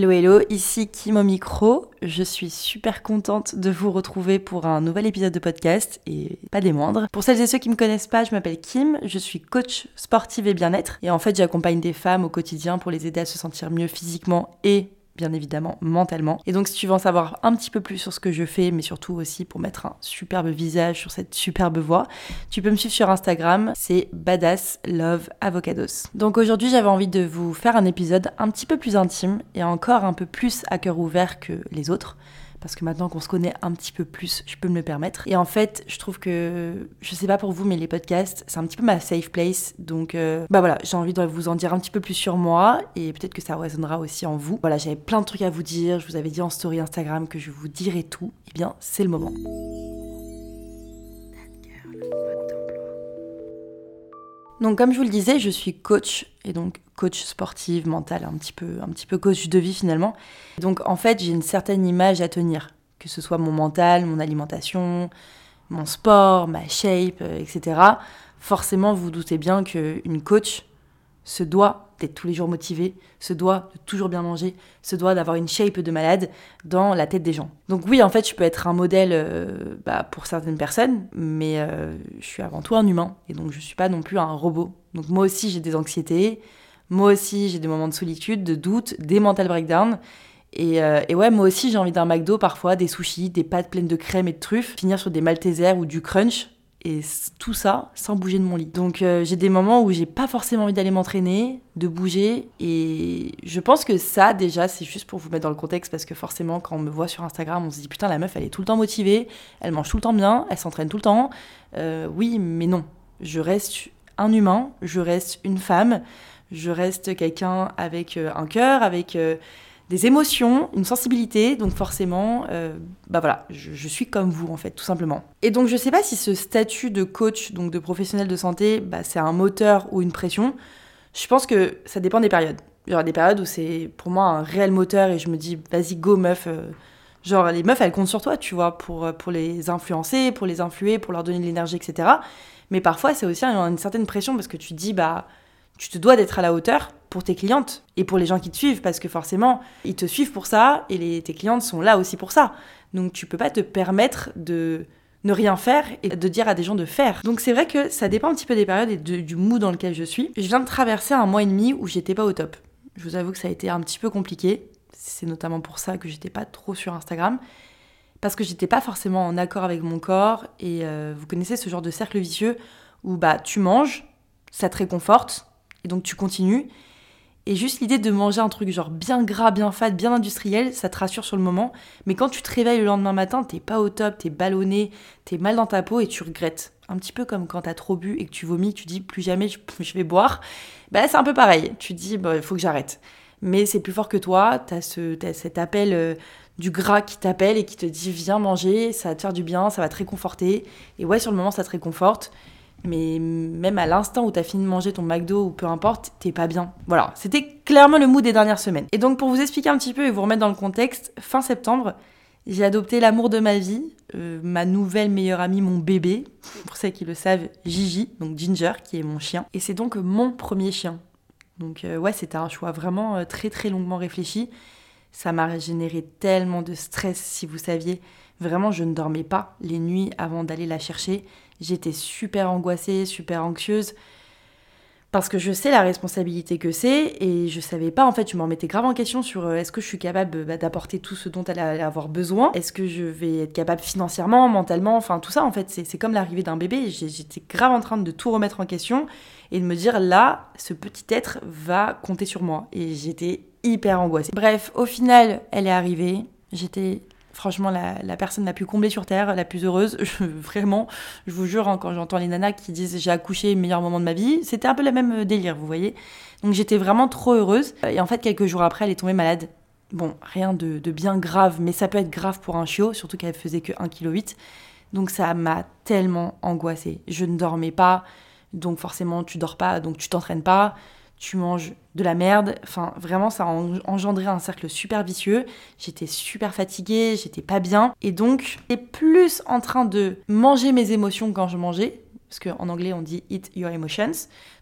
Hello hello, ici Kim au micro. Je suis super contente de vous retrouver pour un nouvel épisode de podcast et pas des moindres. Pour celles et ceux qui me connaissent pas, je m'appelle Kim, je suis coach sportive et bien-être et en fait j'accompagne des femmes au quotidien pour les aider à se sentir mieux physiquement et bien évidemment mentalement. Et donc si tu veux en savoir un petit peu plus sur ce que je fais, mais surtout aussi pour mettre un superbe visage sur cette superbe voix, tu peux me suivre sur Instagram, c'est Badass Love Avocados. Donc aujourd'hui j'avais envie de vous faire un épisode un petit peu plus intime et encore un peu plus à cœur ouvert que les autres parce que maintenant qu'on se connaît un petit peu plus, je peux me le permettre. Et en fait, je trouve que, je sais pas pour vous, mais les podcasts, c'est un petit peu ma safe place. Donc, euh, bah voilà, j'ai envie de vous en dire un petit peu plus sur moi et peut-être que ça résonnera aussi en vous. Voilà, j'avais plein de trucs à vous dire. Je vous avais dit en story Instagram que je vous dirais tout. Eh bien, c'est le moment. Donc comme je vous le disais, je suis coach et donc coach sportive, mentale, un petit peu, un petit peu coach de vie finalement. Donc en fait, j'ai une certaine image à tenir, que ce soit mon mental, mon alimentation, mon sport, ma shape, euh, etc. Forcément, vous, vous doutez bien qu'une coach se doit d'être tous les jours motivé, se doit de toujours bien manger, se doit d'avoir une shape de malade dans la tête des gens. Donc oui, en fait, je peux être un modèle euh, bah, pour certaines personnes, mais euh, je suis avant tout un humain, et donc je suis pas non plus un robot. Donc moi aussi, j'ai des anxiétés, moi aussi, j'ai des moments de solitude, de doute, des mental breakdowns. Et, euh, et ouais, moi aussi, j'ai envie d'un McDo parfois, des sushis, des pâtes pleines de crème et de truffes, finir sur des Maltesers ou du crunch et tout ça sans bouger de mon lit. Donc euh, j'ai des moments où j'ai pas forcément envie d'aller m'entraîner, de bouger et je pense que ça déjà c'est juste pour vous mettre dans le contexte parce que forcément quand on me voit sur Instagram on se dit putain la meuf elle est tout le temps motivée, elle mange tout le temps bien, elle s'entraîne tout le temps. Euh, oui mais non, je reste un humain, je reste une femme, je reste quelqu'un avec euh, un cœur, avec des émotions, une sensibilité, donc forcément, euh, bah voilà, je, suis comme vous en fait, tout simplement. Et donc je sais pas si ce statut de coach, donc de professionnel de santé, bah, c'est un moteur ou une pression. Je pense que ça dépend des périodes. Il y aura des périodes où c'est pour moi un réel moteur et je me dis vas-y go meuf. Euh, genre les meufs elles comptent sur toi, tu vois, pour, euh, pour les influencer, pour les influer, pour leur donner de l'énergie, etc. Mais parfois c'est aussi une certaine pression parce que tu dis bah tu te dois d'être à la hauteur pour tes clientes et pour les gens qui te suivent parce que forcément ils te suivent pour ça et tes clientes sont là aussi pour ça. Donc tu peux pas te permettre de ne rien faire et de dire à des gens de faire. Donc c'est vrai que ça dépend un petit peu des périodes et du mood dans lequel je suis. Je viens de traverser un mois et demi où j'étais pas au top. Je vous avoue que ça a été un petit peu compliqué. C'est notamment pour ça que j'étais pas trop sur Instagram. Parce que j'étais pas forcément en accord avec mon corps. Et euh, vous connaissez ce genre de cercle vicieux où bah tu manges, ça te réconforte, et donc tu continues. Et juste l'idée de manger un truc genre bien gras, bien fade, bien industriel, ça te rassure sur le moment. Mais quand tu te réveilles le lendemain matin, t'es pas au top, t'es ballonné, t'es mal dans ta peau et tu regrettes. Un petit peu comme quand t'as trop bu et que tu vomis, tu dis plus jamais je, vais boire. Bah c'est un peu pareil. Tu dis bah, il faut que j'arrête. Mais c'est plus fort que toi. T'as ce, cet appel euh, du gras qui t'appelle et qui te dit viens manger, ça va te faire du bien, ça va te réconforter. Et ouais sur le moment ça te réconforte mais même à l'instant où t'as fini de manger ton McDo ou peu importe, t'es pas bien. Voilà, c'était clairement le mood des dernières semaines. Et donc pour vous expliquer un petit peu et vous remettre dans le contexte, fin septembre, j'ai adopté l'amour de ma vie, euh, ma nouvelle meilleure amie, mon bébé, pour ceux qui le savent, Gigi, donc Ginger, qui est mon chien. Et c'est donc mon premier chien. Donc euh, ouais, c'était un choix vraiment euh, très très longuement réfléchi. Ça m'a généré tellement de stress, si vous saviez. Vraiment, je ne dormais pas les nuits avant d'aller la chercher. J'étais super angoissée, super anxieuse. Parce que je sais la responsabilité que c'est et je savais pas, en fait, je m'en mettais grave en question sur euh, est-ce que je suis capable bah, d'apporter tout ce dont elle allait avoir besoin? Est-ce que je vais être capable financièrement, mentalement? Enfin, tout ça, en fait, c'est comme l'arrivée d'un bébé. J'étais grave en train de tout remettre en question et de me dire là, ce petit être va compter sur moi. Et j'étais hyper angoissée. Bref, au final, elle est arrivée. J'étais franchement la, personne la plus comblée sur Terre, la plus heureuse. vraiment, je vous jure, hein, quand j'entends les nanas qui disent j'ai accouché, meilleur moment de ma vie, c'était un peu le même euh, délire, vous voyez. Donc j'étais vraiment trop heureuse. Et en fait, quelques jours après, elle est tombée malade. Bon, rien de, bien grave, mais ça peut être grave pour un chiot, surtout qu'elle faisait que 1,8 kg. Donc ça m'a tellement angoissée. Je ne dormais pas, donc forcément tu dors pas, donc tu t'entraînes pas tu manges de la merde. Enfin, vraiment, ça a engendré un cercle super vicieux. J'étais super fatiguée, j'étais pas bien. Et donc, j'étais plus en train de manger mes émotions quand je mangeais. parce qu'en anglais on dit eat your emotions.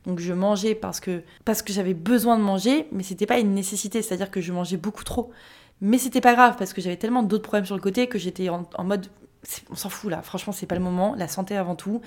Donc je mangeais parce que, parce que j'avais besoin de manger, mais c'était pas une nécessité, c'est-à-dire que je mangeais beaucoup trop. Mais c'était pas grave parce que j'avais tellement d'autres problèmes sur le côté que j'étais en, mode on s'en fout là, franchement c'est pas le moment, la santé avant tout.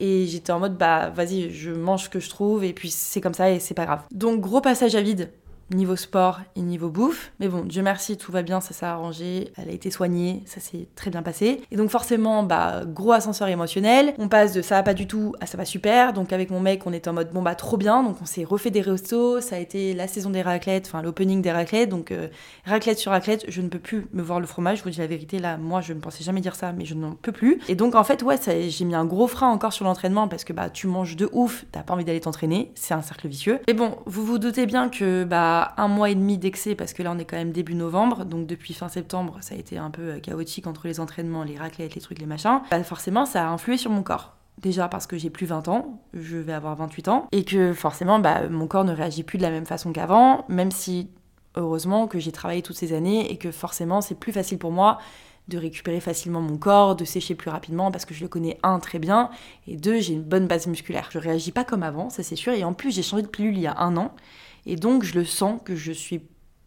Et j'étais en mode bah vas-y, je mange ce que je trouve et puis c'est comme ça et c'est pas grave. Donc gros passage à vide niveau sport et niveau bouffe. Mais bon, Dieu merci, tout va bien, ça s'est arrangé, elle a été soignée, ça s'est très bien passé. Et donc forcément, bah, gros ascenseur émotionnel. On passe de ça va pas du tout à ça va super. Donc avec mon mec, on était en mode bon bah trop bien. Donc on s'est refait des restos, ça a été la saison des raclettes, enfin l'opening des raclettes. Donc euh, raclette sur raclette, je ne peux plus me voir le fromage, je vous dis la vérité, là, moi je ne pensais jamais dire ça, mais je n'en peux plus. Et donc en fait, ouais, j'ai mis un gros frein encore sur l'entraînement parce que bah tu manges de ouf, t'as pas envie d'aller t'entraîner, c'est un cercle vicieux. Et bon, vous vous doutez bien que bah un mois et demi d'excès parce que là on est quand même début novembre, donc depuis fin septembre ça a été un peu euh, chaotique entre les entraînements, les raclettes, les trucs, les machins. Bah forcément ça a influé sur mon corps. Déjà parce que j'ai plus 20 ans, je vais avoir 28 ans, et que forcément bah, mon corps ne réagit plus de la même façon qu'avant, même si heureusement que j'ai travaillé toutes ces années et que forcément c'est plus facile pour moi de récupérer facilement mon corps, de sécher plus rapidement parce que je le connais un très bien et deux j'ai une bonne base musculaire. Je réagis pas comme avant, ça c'est sûr et en plus j'ai changé de pilule il y a un an et donc, je le sens que je suis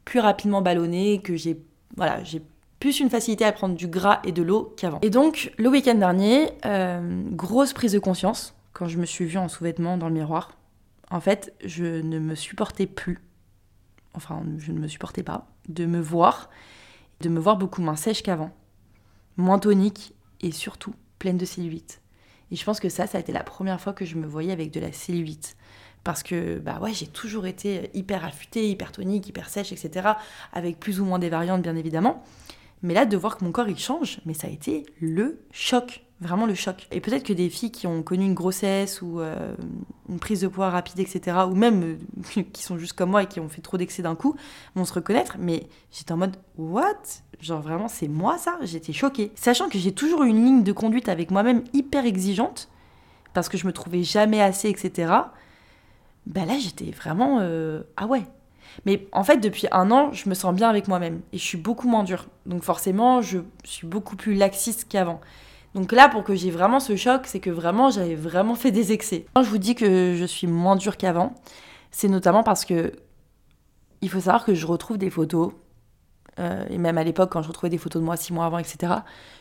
plus rapidement ballonnée, que j'ai voilà, j'ai plus une facilité à prendre du gras et de l'eau qu'avant. Et donc, le week-end dernier, euh, grosse prise de conscience quand je me suis vue en sous-vêtements dans le miroir. En fait, je ne me supportais plus, enfin, je ne me supportais pas, de me voir, de me voir beaucoup moins sèche qu'avant, moins tonique et surtout pleine de cellulite. Et je pense que ça, ça a été la première fois que je me voyais avec de la cellulite parce que bah ouais, j'ai toujours été hyper affûtée, hyper tonique, hyper sèche, etc. Avec plus ou moins des variantes, bien évidemment. Mais là, de voir que mon corps il change, mais ça a été le choc, vraiment le choc. Et peut-être que des filles qui ont connu une grossesse ou euh, une prise de poids rapide, etc., ou même euh, qui sont juste comme moi et qui ont fait trop d'excès d'un coup, vont se reconnaître. Mais j'étais en mode what? Genre vraiment, c'est moi ça? J'étais choquée. Sachant que j'ai toujours eu une ligne de conduite avec moi-même hyper exigeante, parce que je me trouvais jamais assez, etc bah là j'étais vraiment euh, ah ouais. Mais en fait depuis un an je me sens bien avec moi-même et je suis beaucoup moins dure. Donc forcément je suis beaucoup plus laxiste qu'avant. Donc là pour que j'ai vraiment ce choc c'est que vraiment j'avais vraiment fait des excès. Quand je vous dis que je suis moins dure qu'avant c'est notamment parce que il faut savoir que je retrouve des photos euh, et même à l'époque quand je retrouvais des photos de moi six mois avant etc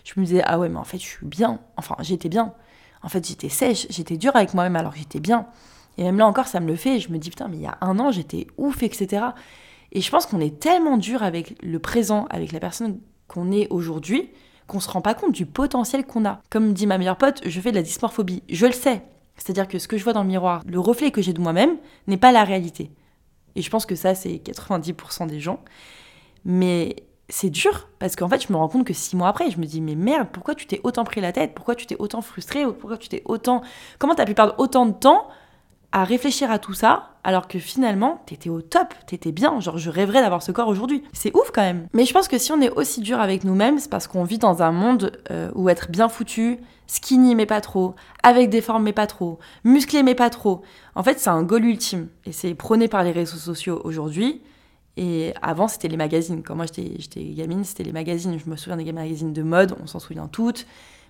je me disais ah ouais mais en fait je suis bien. Enfin j'étais bien. En fait j'étais sèche j'étais dure avec moi-même alors j'étais bien et même là encore, ça me le fait. Je me dis, putain, mais il y a un an, j'étais ouf, etc. Et je pense qu'on est tellement dur avec le présent, avec la personne qu'on est aujourd'hui, qu'on se rend pas compte du potentiel qu'on a. Comme dit ma meilleure pote, je fais de la dysmorphobie. Je le sais. C'est-à-dire que ce que je vois dans le miroir, le reflet que j'ai de moi-même, n'est pas la réalité. Et je pense que ça, c'est 90% des gens. Mais c'est dur, parce qu'en fait, je me rends compte que six mois après, je me dis, mais merde, pourquoi tu t'es autant pris la tête? Pourquoi tu t'es autant frustré? Pourquoi tu t'es autant... Comment t'as pu perdre autant de temps à réfléchir à tout ça, alors que finalement, t'étais au top, t'étais bien. Genre, je rêverais d'avoir ce corps aujourd'hui. C'est ouf quand même. Mais je pense que si on est aussi dur avec nous-mêmes, c'est parce qu'on vit dans un monde euh, où être bien foutu, skinny mais pas trop, avec des formes mais pas trop, musclé mais pas trop, en fait, c'est un goal ultime. Et c'est prôné par les réseaux sociaux aujourd'hui. Et avant, c'était les magazines. Quand moi j'étais gamine, c'était les magazines. Je me souviens des magazines de mode, on s'en souvient toutes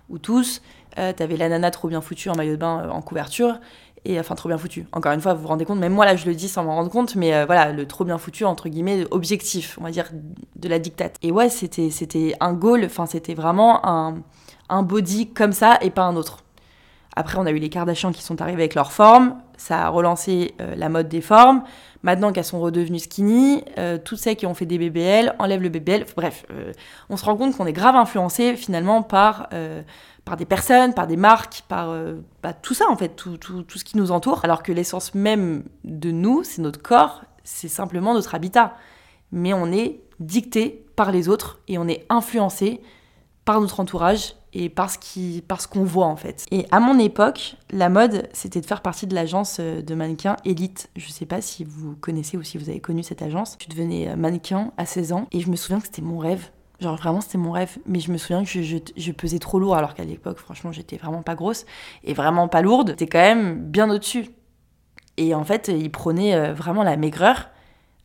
ou tous. Euh, T'avais la nana trop bien foutue en maillot de bain euh, en couverture et enfin trop bien foutu. Encore une fois, vous vous rendez compte, même moi là je le dis sans m'en rendre compte, mais euh, voilà, le trop bien foutu entre guillemets objectif, on va dire de la dictate. Et ouais, c'était c'était un goal, enfin c'était vraiment un, un body comme ça et pas un autre. Après, on a eu les Kardashians qui sont arrivés avec leur forme, ça a relancé euh, la mode des formes. Maintenant qu'elles sont redevenues skinny, euh, toutes celles qui ont fait des BBL enlèvent le BBL. Bref, on se rend compte qu'on est grave influencé finalement par par des personnes, par des marques, par euh, bah, tout ça en fait, tout, tout, tout, ce qui nous entoure. Alors que l'essence même de nous, c'est notre corps, c'est simplement notre habitat. Mais on est dicté par les autres et on est influencé par notre entourage et par ce par ce qu'on voit en fait. Et à mon époque, la mode, c'était de faire partie de l'agence euh, de mannequins Elite. Je sais pas si vous connaissez ou si vous avez connu cette agence. Je devenais euh, mannequin à 16 ans et je me souviens que c'était mon rêve Genre vraiment c'était mon rêve, mais je me souviens que je, pesais trop lourd alors qu'à l'époque franchement j'étais vraiment pas grosse et vraiment pas lourde, c'était quand même bien au-dessus. Et en fait ils prenaient euh, vraiment la maigreur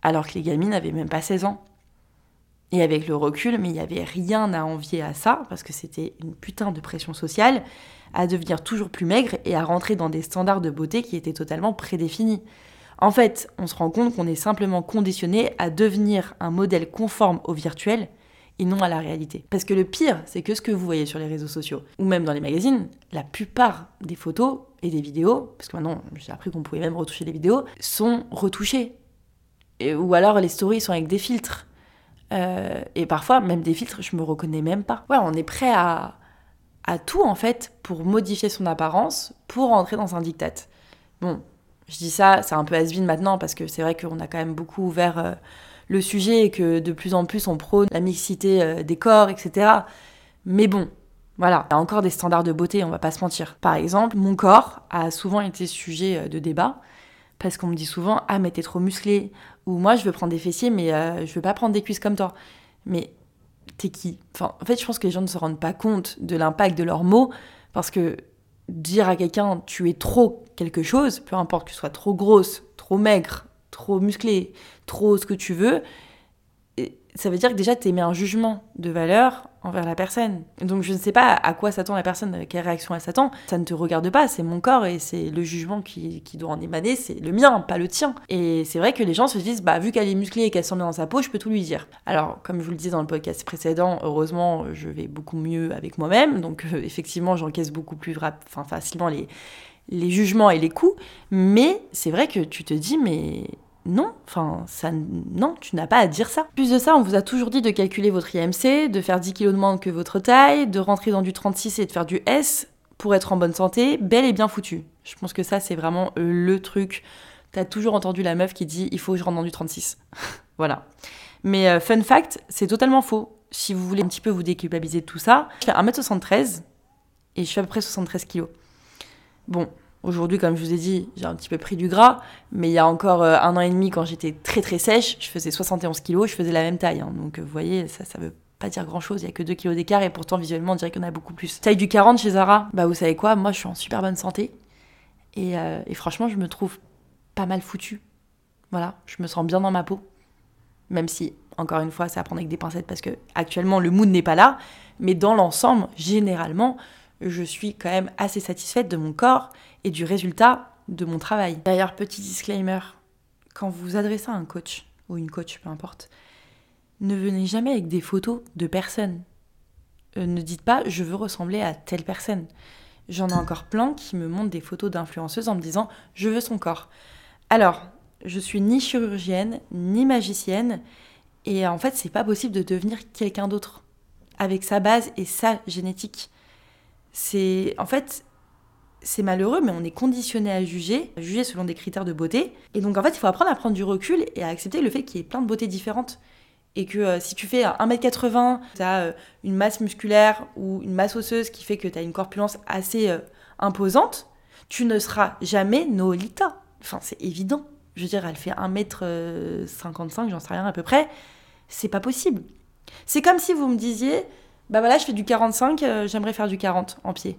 alors que les gamines n'avaient même pas 16 ans. Et avec le recul, mais il n'y avait rien à envier à ça, parce que c'était une putain de pression sociale, à devenir toujours plus maigre et à rentrer dans des standards de beauté qui étaient totalement prédéfinis. En fait, on se rend compte qu'on est simplement conditionné à devenir un modèle conforme au virtuel et non à la réalité. Parce que le pire, c'est que ce que vous voyez sur les réseaux sociaux, ou même dans les magazines, la plupart des photos et des vidéos, parce que maintenant j'ai appris qu'on pouvait même retoucher les vidéos, sont retouchées. ou alors les stories sont avec des filtres. Euh, et parfois, même des filtres, je me reconnais même pas. Ouais, on est prêt à, à tout en fait pour modifier son apparence, pour entrer dans un diktat. Bon, je dis ça, c'est un peu has maintenant parce que c'est vrai qu'on a quand même beaucoup ouvert euh, le sujet et que de plus en plus on prône la mixité euh, des corps, etc. Mais bon, voilà, il y a encore des standards de beauté, on va pas se mentir. Par exemple, mon corps a souvent été sujet euh, de débat parce qu'on me dit souvent ah mais t'es trop musclé ou moi je veux prendre des fessiers mais je veux pas prendre des cuisses comme toi. Mais t'es qui? En fait, je pense que les gens ne se rendent pas compte de l'impact de leurs mots parce que dire à quelqu'un tu es trop quelque chose, peu importe que tu sois trop grosse, trop maigre, trop musclé, trop ce que tu veux, ça veut dire que déjà tu émets un jugement de valeur envers la personne. Donc je ne sais pas à quoi s'attend la personne, quelle réaction elle s'attend. Ça ne te regarde pas, c'est mon corps et c'est le jugement qui, doit en émaner, c'est le mien, pas le tien. Et c'est vrai que les gens se disent, bah vu qu'elle est musclée et qu'elle sent bien dans sa peau, je peux tout lui dire. Alors comme je vous le disais dans le podcast précédent, heureusement je vais beaucoup mieux avec moi-même, donc euh, effectivement j'encaisse beaucoup plus facilement les, les jugements et les coups, mais c'est vrai que tu te dis, mais non, enfin, ça, non, tu n'as pas à dire ça. Plus de ça, on vous a toujours dit de calculer votre IMC, de faire 10 kg de moins que votre taille, de rentrer dans du 36 et de faire du S pour être en bonne santé, belle et bien foutue. Je pense que ça, c'est vraiment euh, le truc. T'as toujours entendu la meuf qui dit il faut que je rentre dans du 36. voilà. Mais euh, fun fact, c'est totalement faux. Si vous voulez un petit peu vous déculpabiliser de tout ça, je fais 1m73 et je fais à peu près 73 kg. Bon, Aujourd'hui, comme je vous ai dit, j'ai un petit peu pris du gras, mais il y a encore euh, un an et demi, quand j'étais très très sèche, je faisais 71 kilos, je faisais la même taille. Hein. Donc euh, vous voyez, ça, ça veut pas dire grand chose, il y a que 2 kilos d'écart et pourtant visuellement on dirait qu'il y en a beaucoup plus. Taille du 40 chez Zara, bah vous savez quoi, moi je suis en super bonne santé et, euh, et franchement je me trouve pas mal foutue. Voilà, je me sens bien dans ma peau. Même si, encore une fois, c'est à prendre avec des pincettes parce que actuellement le mood n'est pas là, mais dans l'ensemble, généralement, je suis quand même assez satisfaite de mon corps et du résultat de mon travail. D'ailleurs, petit disclaimer, quand vous adressez à un coach ou une coach, peu importe, ne venez jamais avec des photos de personnes. Euh, ne dites pas je veux ressembler à telle personne. J'en ai encore plein qui me montrent des photos d'influenceuses en me disant je veux son corps. Alors, je suis ni chirurgienne ni magicienne et en fait, c'est pas possible de devenir quelqu'un d'autre avec sa base et sa génétique. C'est en fait c'est malheureux, mais on est conditionné à juger, à juger selon des critères de beauté. Et donc en fait, il faut apprendre à prendre du recul et à accepter le fait qu'il y ait plein de beautés différentes. Et que euh, si tu fais 1m80, tu as euh, une masse musculaire ou une masse osseuse qui fait que tu as une corpulence assez euh, imposante, tu ne seras jamais Nolita. Enfin, c'est évident. Je veux dire, elle fait 1m55, j'en sais rien à peu près. C'est pas possible. C'est comme si vous me disiez, bah voilà, je fais du 45, j'aimerais faire du 40 en pied.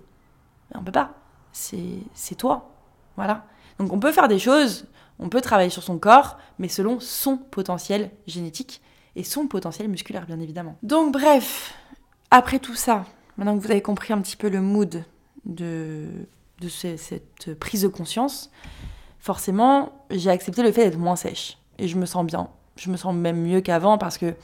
Mais on peut pas c'est toi. Voilà. Donc on peut faire des choses, on peut travailler sur son corps, mais selon son potentiel génétique et son potentiel musculaire, bien évidemment. Donc bref, après tout ça, maintenant que vous avez compris un petit peu le mood de, de cette prise de conscience, forcément, j'ai accepté le fait d'être moins sèche. Et je me sens bien. Je me sens même mieux qu'avant parce que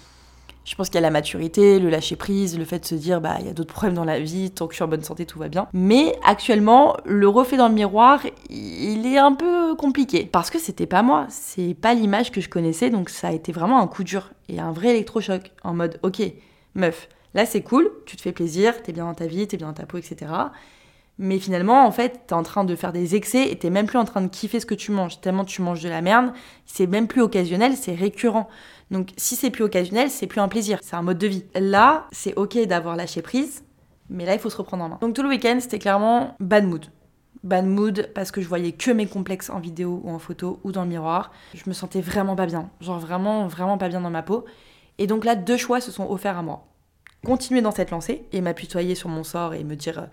je pense qu'il y a la maturité, le lâcher prise, le fait de se dire bah il y a d'autres problèmes dans la vie, tant que je suis en bonne santé tout va bien. Mais actuellement, le reflet dans le miroir, il est un peu compliqué parce que c'était pas moi, c'est pas l'image que je connaissais donc ça a été vraiment un coup dur et un vrai électrochoc en mode OK, meuf, là c'est cool, tu te fais plaisir, t'es bien dans ta vie, t'es bien dans ta peau, etc. Mais finalement, en fait, t'es en train de faire des excès et t'es même plus en train de kiffer ce que tu manges. Tellement tu manges de la merde, c'est même plus occasionnel, c'est récurrent. Donc si c'est plus occasionnel, c'est plus un plaisir, c'est un mode de vie. Là, c'est ok d'avoir lâché prise, mais là, il faut se reprendre en main. Donc tout le week-end, c'était clairement bad mood. Bad mood parce que je voyais que mes complexes en vidéo ou en photo ou dans le miroir. Je me sentais vraiment pas bien. Genre vraiment, vraiment pas bien dans ma peau. Et donc là, deux choix se sont offerts à moi. Continuer dans cette lancée et m'apitoyer sur mon sort et me dire euh,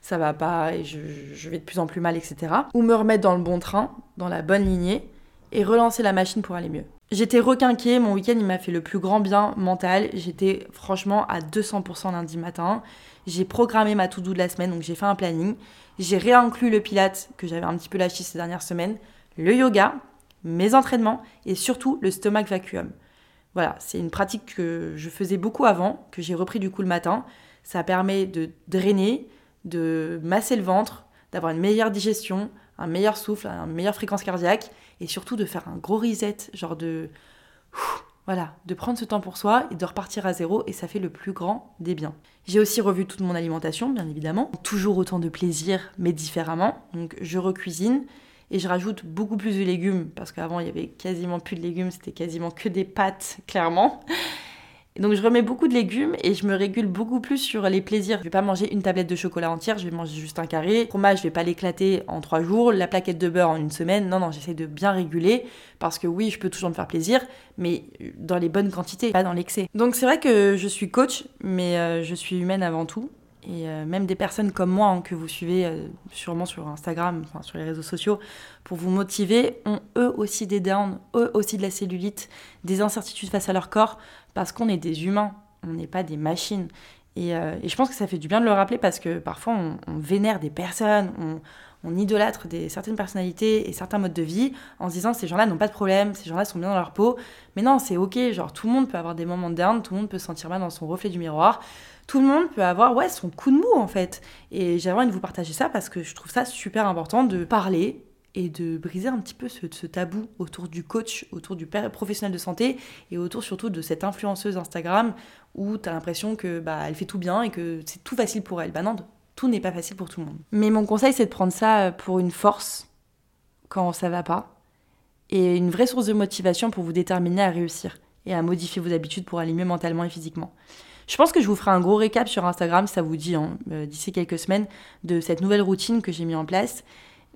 ça va pas et je, je, vais de plus en plus mal, etc. Ou me remettre dans le bon train, dans la bonne lignée et relancer la machine pour aller mieux. J'étais requinquée, mon week-end il m'a fait le plus grand bien mental. J'étais franchement à 200% lundi matin. J'ai programmé ma to-do de la semaine, donc j'ai fait un planning. J'ai réinclus le pilate que j'avais un petit peu lâché ces dernières semaines, le yoga, mes entraînements et surtout le stomach vacuum. Voilà, c'est une pratique que je faisais beaucoup avant, que j'ai repris du coup le matin. Ça permet de drainer, de masser le ventre, d'avoir une meilleure digestion, un meilleur souffle, une meilleure fréquence cardiaque et surtout de faire un gros reset, genre de voilà, de prendre ce temps pour soi et de repartir à zéro et ça fait le plus grand des biens. J'ai aussi revu toute mon alimentation, bien évidemment, toujours autant de plaisir mais différemment. Donc je recuisine et je rajoute beaucoup plus de légumes parce qu'avant il y avait quasiment plus de légumes, c'était quasiment que des pâtes clairement donc je remets beaucoup de légumes et je me régule beaucoup plus sur les plaisirs. Je vais pas manger une tablette de chocolat entière, je vais manger juste un carré. Le fromage, je vais pas l'éclater en trois jours. La plaquette de beurre en une semaine. Non, non, j'essaie de bien réguler parce que oui, je peux toujours me faire plaisir, mais dans les bonnes quantités, pas dans l'excès. Donc c'est vrai que je suis coach, mais euh, je suis humaine avant tout. Et euh, même des personnes comme moi hein, que vous suivez euh, sûrement sur Instagram, enfin, sur les réseaux sociaux, pour vous motiver, ont eux aussi des downs, eux aussi de la cellulite, des incertitudes face à leur corps, parce qu'on est des humains, on n'est pas des machines. Et, euh, et, je pense que ça fait du bien de le rappeler parce que parfois on, vénère des personnes, on, idolâtre des, certaines personnalités et certains modes de vie en se disant ces gens-là n'ont pas de problème, ces gens-là sont bien dans leur peau. Mais non, c'est ok, genre tout le monde peut avoir des moments de down, tout le monde peut se sentir mal dans son reflet du miroir tout le monde peut avoir ouais, son coup de mou en fait. Et j'aimerais envie de vous partager ça parce que je trouve ça super important de parler et de briser un petit peu ce, tabou autour du coach, autour du professionnel de santé et autour surtout de cette influenceuse Instagram où tu as l'impression que bah elle fait tout bien et que c'est tout facile pour elle. Bah non, tout n'est pas facile pour tout le monde. Mais mon conseil c'est de prendre ça pour une force quand ça va pas et une vraie source de motivation pour vous déterminer à réussir et à modifier vos habitudes pour aller mieux mentalement et physiquement. Je pense que je vous ferai un gros récap sur Instagram, ça vous dit, hein, euh, d'ici quelques semaines, de cette nouvelle routine que j'ai mis en place.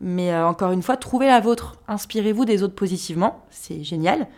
Mais euh, encore une fois, trouvez la vôtre. Inspirez-vous des autres positivement, c'est génial.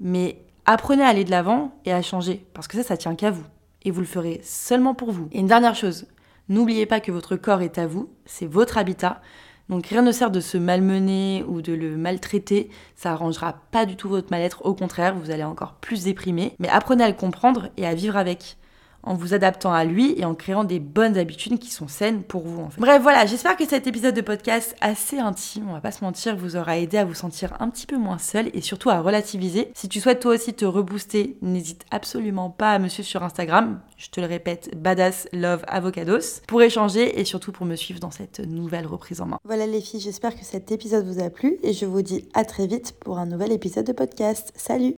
Mais apprenez à aller de l'avant et à changer, parce que ça, ça tient qu'à vous. Et vous le ferez seulement pour vous. Et une dernière chose, n'oubliez pas que votre corps est à vous, c'est votre habitat. Donc rien ne sert de se malmener ou de le maltraiter, ça arrangera pas du tout votre mal-être, au contraire, vous allez encore plus déprimer. Mais apprenez à le comprendre et à vivre avec en vous adaptant à lui et en créant des bonnes habitudes qui sont saines pour vous. En fait. Bref, voilà, j'espère que cet épisode de podcast assez intime, on va pas se mentir, vous aura aidé à vous sentir un petit peu moins seul et surtout à relativiser. Si tu souhaites toi aussi te rebooster, n'hésite absolument pas à me suivre sur Instagram. Je te le répète, badass love avocados pour échanger et surtout pour me suivre dans cette nouvelle reprise en main. Voilà les filles, j'espère que cet épisode vous a plu et je vous dis à très vite pour un nouvel épisode de podcast. Salut